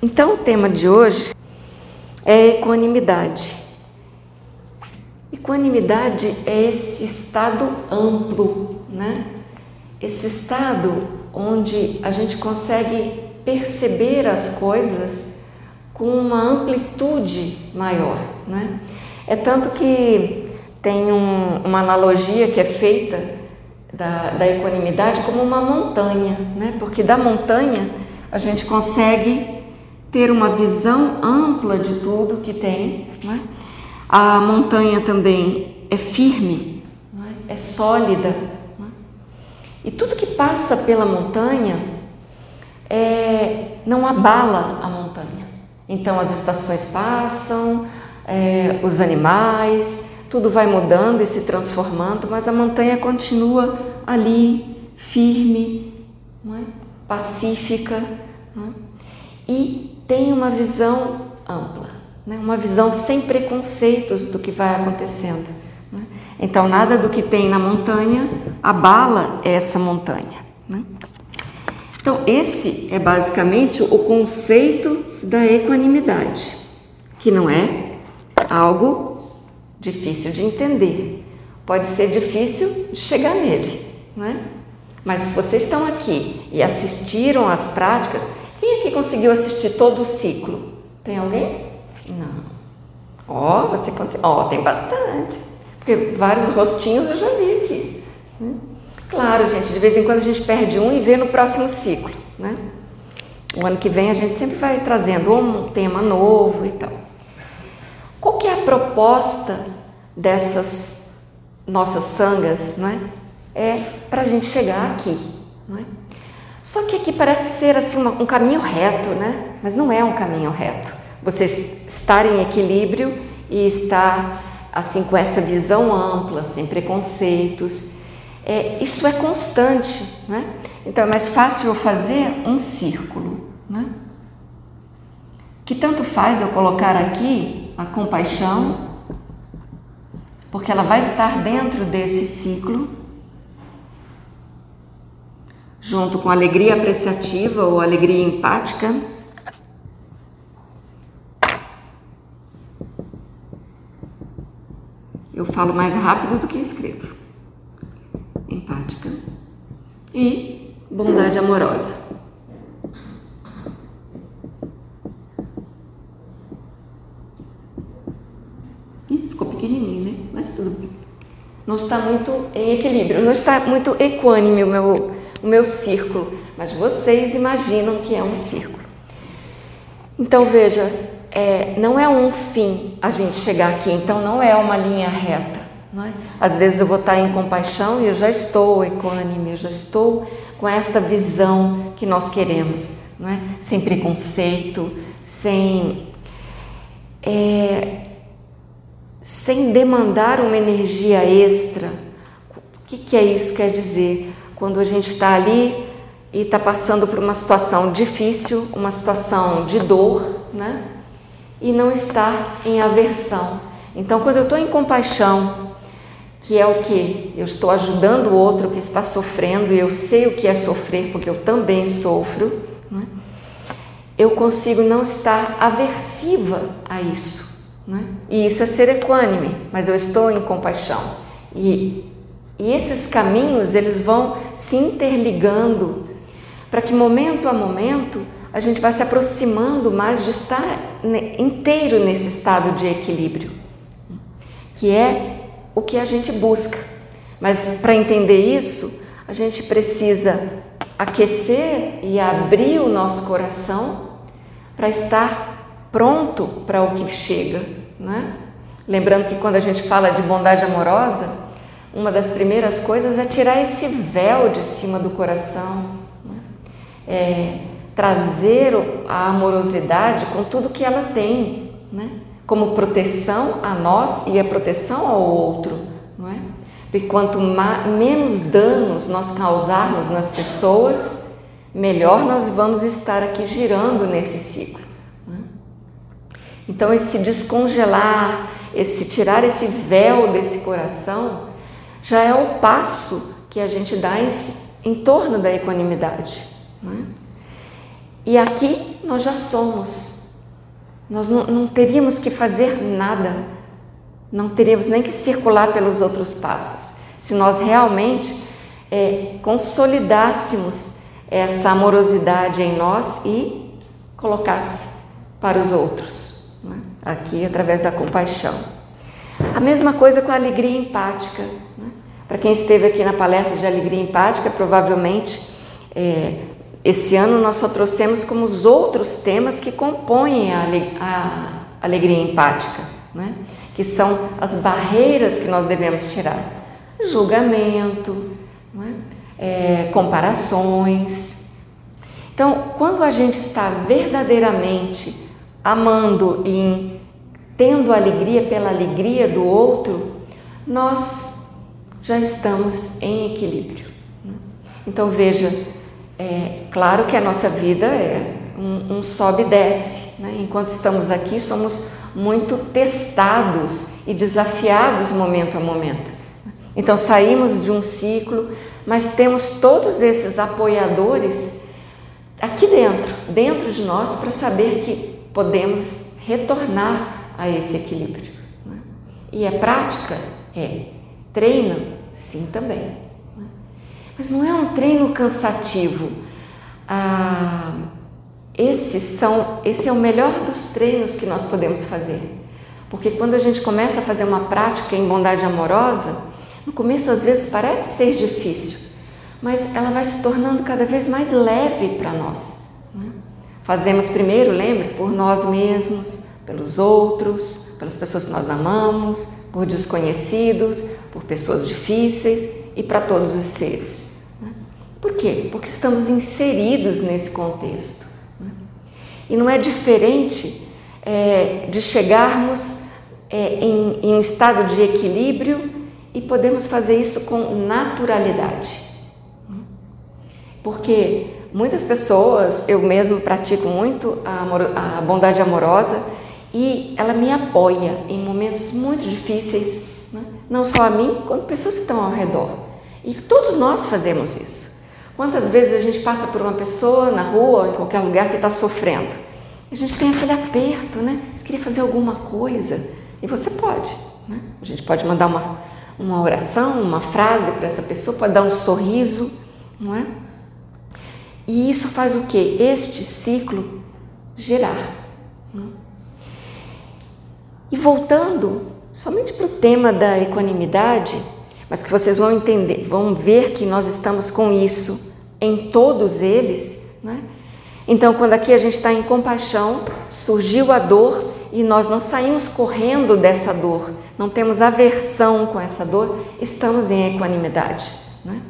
Então, o tema de hoje é equanimidade. Equanimidade é esse estado amplo, né? Esse estado onde a gente consegue perceber as coisas com uma amplitude maior, né? É tanto que tem um, uma analogia que é feita da, da equanimidade como uma montanha, né? Porque da montanha a gente consegue ter uma visão ampla de tudo que tem. É? A montanha também é firme, é? é? sólida. É? E tudo que passa pela montanha é, não abala a montanha. Então as estações passam, é, os animais, tudo vai mudando e se transformando, mas a montanha continua ali, firme, é? pacífica. E tem uma visão ampla, né? uma visão sem preconceitos do que vai acontecendo. Né? Então, nada do que tem na montanha abala essa montanha. Né? Então, esse é basicamente o conceito da equanimidade, que não é algo difícil de entender. Pode ser difícil chegar nele, né? Mas se vocês estão aqui e assistiram às práticas, quem aqui conseguiu assistir todo o ciclo? Tem alguém? Não. Ó, oh, você conseguiu. Ó, oh, tem bastante. Porque vários rostinhos eu já vi aqui. Né? Claro, gente, de vez em quando a gente perde um e vê no próximo ciclo, né? O ano que vem a gente sempre vai trazendo um tema novo e tal. Qual que é a proposta dessas nossas sangas, né? É para a gente chegar aqui, não é? Só que aqui parece ser assim um caminho reto, né? Mas não é um caminho reto. Você estar em equilíbrio e estar assim com essa visão ampla, sem preconceitos, é, isso é constante, né? Então é mais fácil eu fazer um círculo, né? Que tanto faz eu colocar aqui a compaixão, porque ela vai estar dentro desse ciclo junto com alegria apreciativa ou alegria empática. Eu falo mais rápido do que escrevo. Empática e bondade amorosa. Ih, ficou pequenininho, né? Mas tudo bem. Não está muito em equilíbrio, não está muito equânime o meu o meu círculo, mas vocês imaginam que é um círculo. Então veja, é, não é um fim a gente chegar aqui, então não é uma linha reta. É? Às vezes eu vou estar em compaixão e eu já estou equânime, eu já estou com essa visão que nós queremos, é? sem preconceito, sem, é, sem demandar uma energia extra. O que, que é isso quer dizer? Quando a gente está ali e está passando por uma situação difícil, uma situação de dor, né? E não está em aversão. Então, quando eu estou em compaixão, que é o que? Eu estou ajudando o outro que está sofrendo e eu sei o que é sofrer, porque eu também sofro, né? eu consigo não estar aversiva a isso. Né? E isso é ser equânime, mas eu estou em compaixão. E e esses caminhos, eles vão se interligando para que momento a momento a gente vá se aproximando mais de estar inteiro nesse estado de equilíbrio, que é o que a gente busca. Mas para entender isso, a gente precisa aquecer e abrir o nosso coração para estar pronto para o que chega, né? Lembrando que quando a gente fala de bondade amorosa, uma das primeiras coisas é tirar esse véu de cima do coração, né? é, trazer a amorosidade com tudo que ela tem, né? como proteção a nós e a proteção ao outro. Não é? Porque quanto menos danos nós causarmos nas pessoas, melhor nós vamos estar aqui girando nesse ciclo. Né? Então, esse descongelar, esse tirar esse véu desse coração, já é o passo que a gente dá em, em torno da equanimidade. É? E aqui nós já somos. Nós não, não teríamos que fazer nada, não teríamos nem que circular pelos outros passos. Se nós realmente é, consolidássemos essa amorosidade em nós e colocasse para os outros, né? aqui através da compaixão. A mesma coisa com a alegria empática. Para quem esteve aqui na palestra de alegria empática, provavelmente é, esse ano nós só trouxemos como os outros temas que compõem a, a alegria empática, né? que são as barreiras que nós devemos tirar: julgamento, né? é, comparações. Então, quando a gente está verdadeiramente amando e tendo alegria pela alegria do outro, nós já estamos em equilíbrio. Então, veja, é claro que a nossa vida é um, um sobe e desce. Né? Enquanto estamos aqui, somos muito testados e desafiados momento a momento. Então saímos de um ciclo, mas temos todos esses apoiadores aqui dentro, dentro de nós, para saber que podemos retornar a esse equilíbrio. Né? E é prática? É. Treino? Sim, também. Mas não é um treino cansativo. Ah, esses são, esse é o melhor dos treinos que nós podemos fazer. Porque quando a gente começa a fazer uma prática em bondade amorosa, no começo às vezes parece ser difícil, mas ela vai se tornando cada vez mais leve para nós. Né? Fazemos primeiro, lembre, por nós mesmos, pelos outros, pelas pessoas que nós amamos, por desconhecidos, por pessoas difíceis e para todos os seres. Por quê? Porque estamos inseridos nesse contexto. E não é diferente é, de chegarmos é, em, em um estado de equilíbrio e podemos fazer isso com naturalidade. Porque muitas pessoas, eu mesmo pratico muito a, amor, a bondade amorosa e ela me apoia em momentos muito difíceis? Não só a mim, quanto pessoas que estão ao redor. E todos nós fazemos isso. Quantas vezes a gente passa por uma pessoa na rua em qualquer lugar que está sofrendo? A gente tem aquele aperto, né? Você queria fazer alguma coisa e você pode. Né? A gente pode mandar uma, uma oração, uma frase para essa pessoa, pode dar um sorriso, não é? E isso faz o que? Este ciclo gerar. Né? E voltando somente para o tema da equanimidade, mas que vocês vão entender, vão ver que nós estamos com isso em todos eles. Né? Então, quando aqui a gente está em compaixão, surgiu a dor e nós não saímos correndo dessa dor, não temos aversão com essa dor, estamos em equanimidade. Né?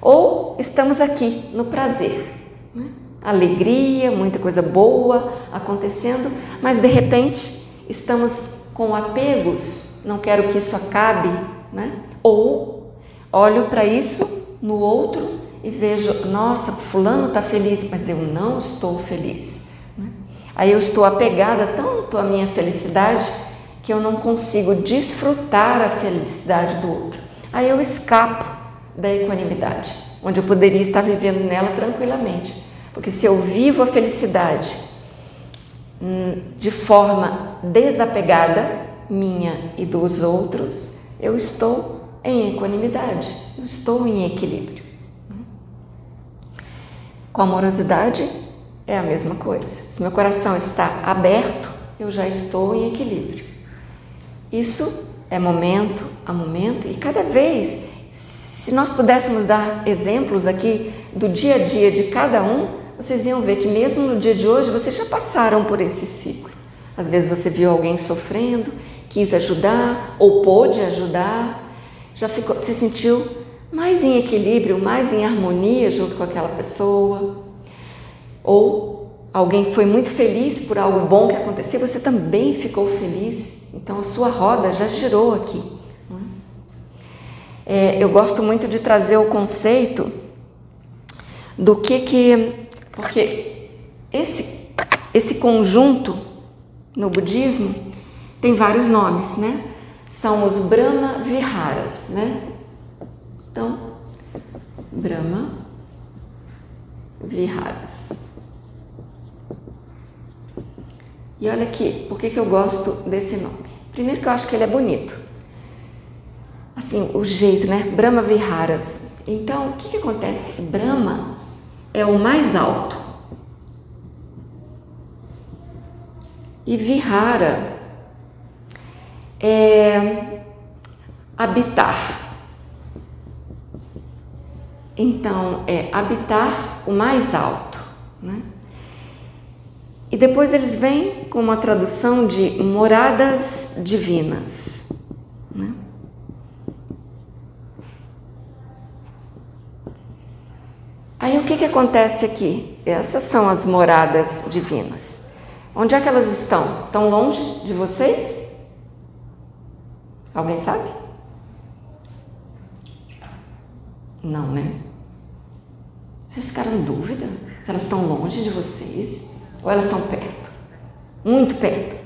Ou estamos aqui no prazer, né? alegria, muita coisa boa acontecendo, mas de repente estamos com apegos, não quero que isso acabe, né? ou olho para isso no outro e vejo, nossa, fulano está feliz, mas eu não estou feliz. Né? Aí eu estou apegada tanto à minha felicidade que eu não consigo desfrutar a felicidade do outro. Aí eu escapo da equanimidade, onde eu poderia estar vivendo nela tranquilamente. Porque se eu vivo a felicidade de forma desapegada, minha e dos outros, eu estou em equanimidade, eu estou em equilíbrio. Com amorosidade é a mesma coisa. Se meu coração está aberto, eu já estou em equilíbrio. Isso é momento a momento e cada vez, se nós pudéssemos dar exemplos aqui do dia a dia de cada um, vocês iam ver que mesmo no dia de hoje vocês já passaram por esse ciclo. Às vezes você viu alguém sofrendo, quis ajudar ou pôde ajudar, já ficou, se sentiu mais em equilíbrio, mais em harmonia junto com aquela pessoa. Ou alguém foi muito feliz por algo bom que aconteceu, você também ficou feliz, então a sua roda já girou aqui. É? é, eu gosto muito de trazer o conceito do que que. Porque esse, esse conjunto no budismo tem vários nomes, né? São os Brahma Viharas, né? Então, Brahma Viharas. E olha aqui, por que, que eu gosto desse nome? Primeiro que eu acho que ele é bonito. Assim, o jeito, né? Brahma Viharas. Então, o que, que acontece? Brahma é o mais alto. E Vihara é habitar. Então, é habitar o mais alto. Né? E depois eles vêm com uma tradução de moradas divinas. Né? Aí o que, que acontece aqui? Essas são as moradas divinas. Onde é que elas estão? Estão longe de vocês? Alguém sabe? Não, né? Vocês ficaram em dúvida se elas estão longe de vocês ou elas estão perto? Muito perto.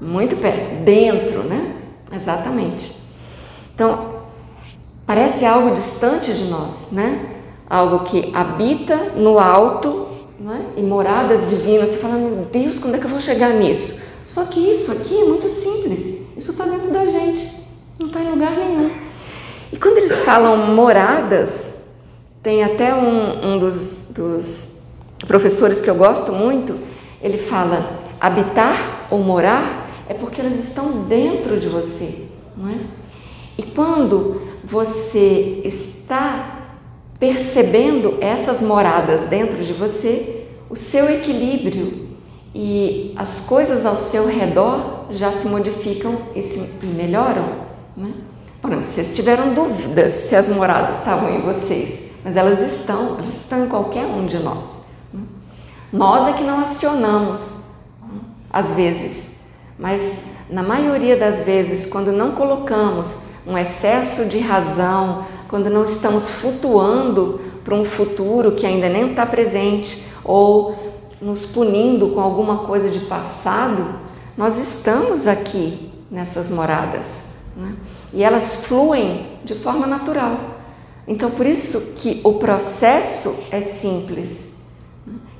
Muito perto. Dentro, né? Exatamente. Então, parece algo distante de nós, né? Algo que habita no alto né? e moradas divinas. Você fala, meu Deus, quando é que eu vou chegar nisso? Só que isso aqui é muito simples. Isso está dentro da gente. Não está em lugar nenhum. E quando eles falam moradas, tem até um, um dos, dos professores que eu gosto muito, ele fala habitar ou morar é porque elas estão dentro de você, não é? E quando você está percebendo essas moradas dentro de você, o seu equilíbrio e as coisas ao seu redor já se modificam e, se, melhoram. Né? Bom, vocês tiveram dúvidas se as moradas estavam em vocês, mas elas estão, elas estão em qualquer um de nós. Né? Nós é que não acionamos, às vezes, mas na maioria das vezes, quando não colocamos um excesso de razão, quando não estamos flutuando para um futuro que ainda nem está presente ou nos punindo com alguma coisa de passado, nós estamos aqui nessas moradas né? e elas fluem de forma natural. Então, por isso que o processo é simples.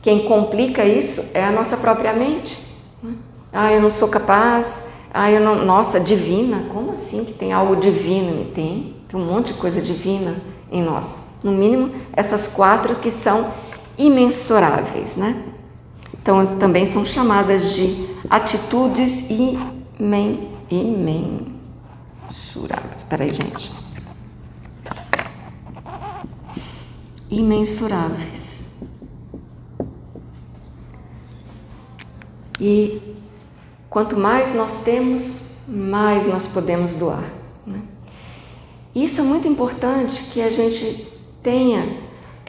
Quem complica isso é a nossa própria mente. Né? Ah, eu não sou capaz. Ah, eu não. Nossa, divina? Como assim que tem algo divino? Tem. Tem um monte de coisa divina em nós. No mínimo, essas quatro que são imensuráveis, né? Então, também são chamadas de atitudes imen, imensuráveis. Espera aí, gente. Imensuráveis. E quanto mais nós temos, mais nós podemos doar. Isso é muito importante que a gente tenha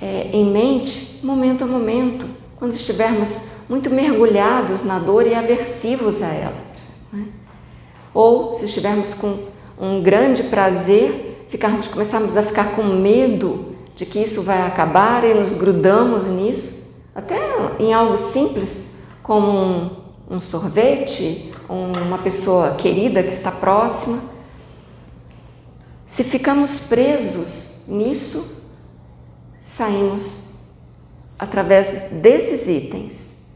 é, em mente momento a momento, quando estivermos muito mergulhados na dor e aversivos a ela. Né? Ou se estivermos com um grande prazer, ficarmos, começarmos a ficar com medo de que isso vai acabar e nos grudamos nisso, até em algo simples como um, um sorvete, uma pessoa querida que está próxima. Se ficamos presos nisso, saímos através desses itens: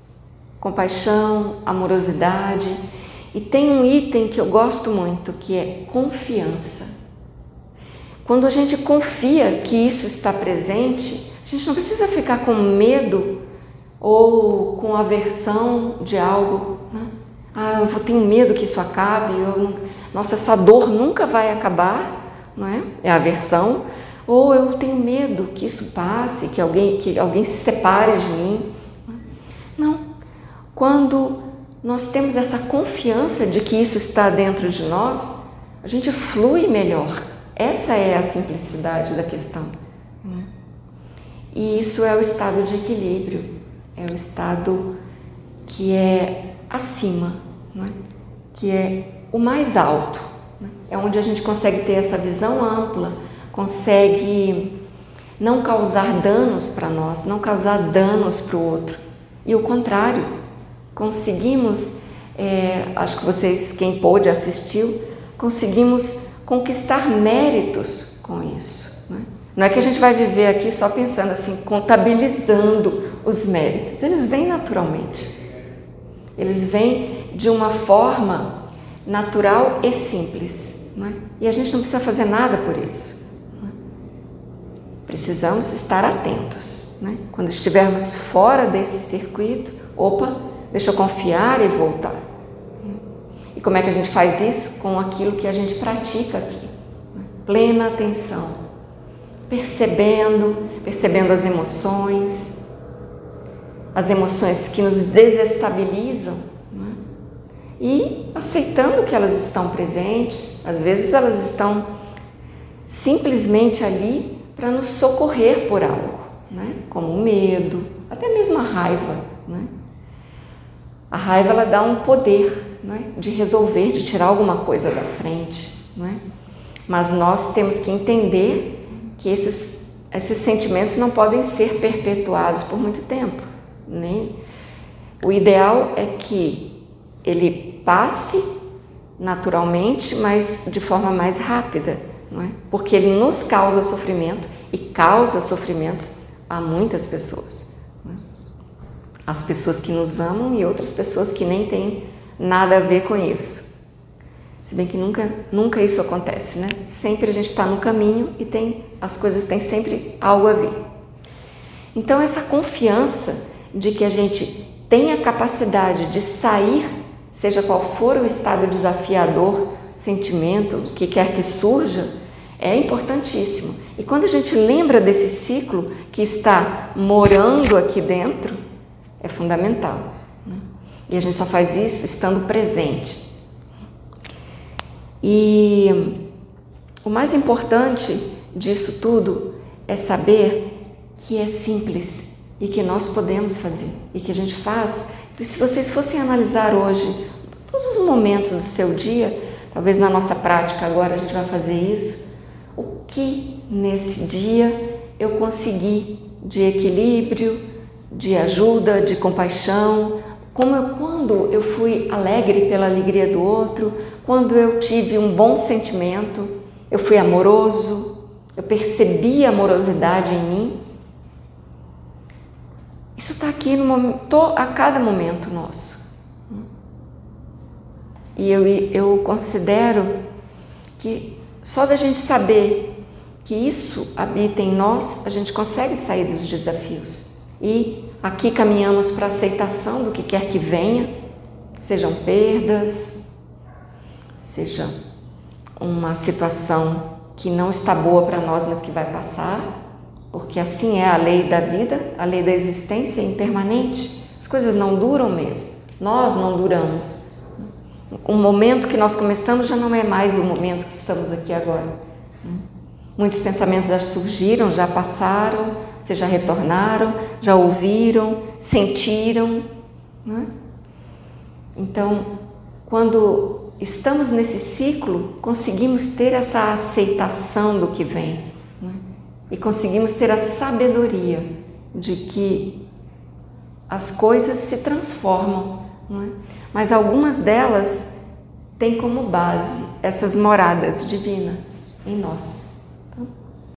compaixão, amorosidade. E tem um item que eu gosto muito, que é confiança. Quando a gente confia que isso está presente, a gente não precisa ficar com medo ou com aversão de algo. Né? Ah, eu tenho medo que isso acabe. Eu, nossa, essa dor nunca vai acabar não é? É aversão. Ou eu tenho medo que isso passe, que alguém, que alguém se separe de mim. Não. Quando nós temos essa confiança de que isso está dentro de nós, a gente flui melhor. Essa é a simplicidade da questão. Né? E isso é o estado de equilíbrio, é o estado que é acima, né? que é o mais alto. É onde a gente consegue ter essa visão ampla, consegue não causar danos para nós, não causar danos para o outro. E o contrário, conseguimos, é, acho que vocês, quem pôde, assistiu, conseguimos conquistar méritos com isso. Né? Não é que a gente vai viver aqui só pensando assim, contabilizando os méritos, eles vêm naturalmente. Eles vêm de uma forma natural e simples. É? E a gente não precisa fazer nada por isso. É? Precisamos estar atentos. É? Quando estivermos fora desse circuito, opa, deixa eu confiar e voltar. E como é que a gente faz isso? Com aquilo que a gente pratica aqui. Plena atenção, percebendo, percebendo as emoções, as emoções que nos desestabilizam né? e aceitando que elas estão presentes. Às vezes elas estão simplesmente ali para nos socorrer por algo, né? como o medo, até mesmo a raiva. Né? A raiva ela dá um poder né? de resolver, de tirar alguma coisa da frente. Né? Mas nós temos que entender que esses, esses sentimentos não podem ser perpetuados por muito tempo. Né? O ideal é que ele passe naturalmente, mas de forma mais rápida, não é? porque ele nos causa sofrimento e causa sofrimentos a muitas pessoas. É? As pessoas que nos amam e outras pessoas que nem têm nada a ver com isso. Se bem que nunca, nunca isso acontece, né? Sempre a gente está no caminho e tem as coisas têm sempre algo a ver. Então essa confiança de que a gente tem a capacidade de sair, seja qual for o estado desafiador, sentimento, que quer que surja, é importantíssimo. E quando a gente lembra desse ciclo que está morando aqui dentro, é fundamental. Né? E a gente só faz isso estando presente. E o mais importante disso tudo é saber que é simples e que nós podemos fazer e que a gente faz. E se vocês fossem analisar hoje todos os momentos do seu dia, talvez na nossa prática agora a gente vai fazer isso, o que nesse dia eu consegui de equilíbrio, de ajuda, de compaixão, como eu, quando eu fui alegre pela alegria do outro, quando eu tive um bom sentimento, eu fui amoroso, eu percebi a amorosidade em mim, isso está aqui no momento, a cada momento nosso. E eu, eu considero que só da gente saber que isso habita em nós, a gente consegue sair dos desafios. E aqui caminhamos para a aceitação do que quer que venha, sejam perdas, seja uma situação que não está boa para nós, mas que vai passar porque assim é a lei da vida, a lei da existência é impermanente. As coisas não duram mesmo. Nós não duramos. O momento que nós começamos já não é mais o momento que estamos aqui agora. Muitos pensamentos já surgiram, já passaram, vocês já retornaram, já ouviram, sentiram. É? Então, quando estamos nesse ciclo, conseguimos ter essa aceitação do que vem e conseguimos ter a sabedoria de que as coisas se transformam, é? mas algumas delas têm como base essas moradas divinas em nós.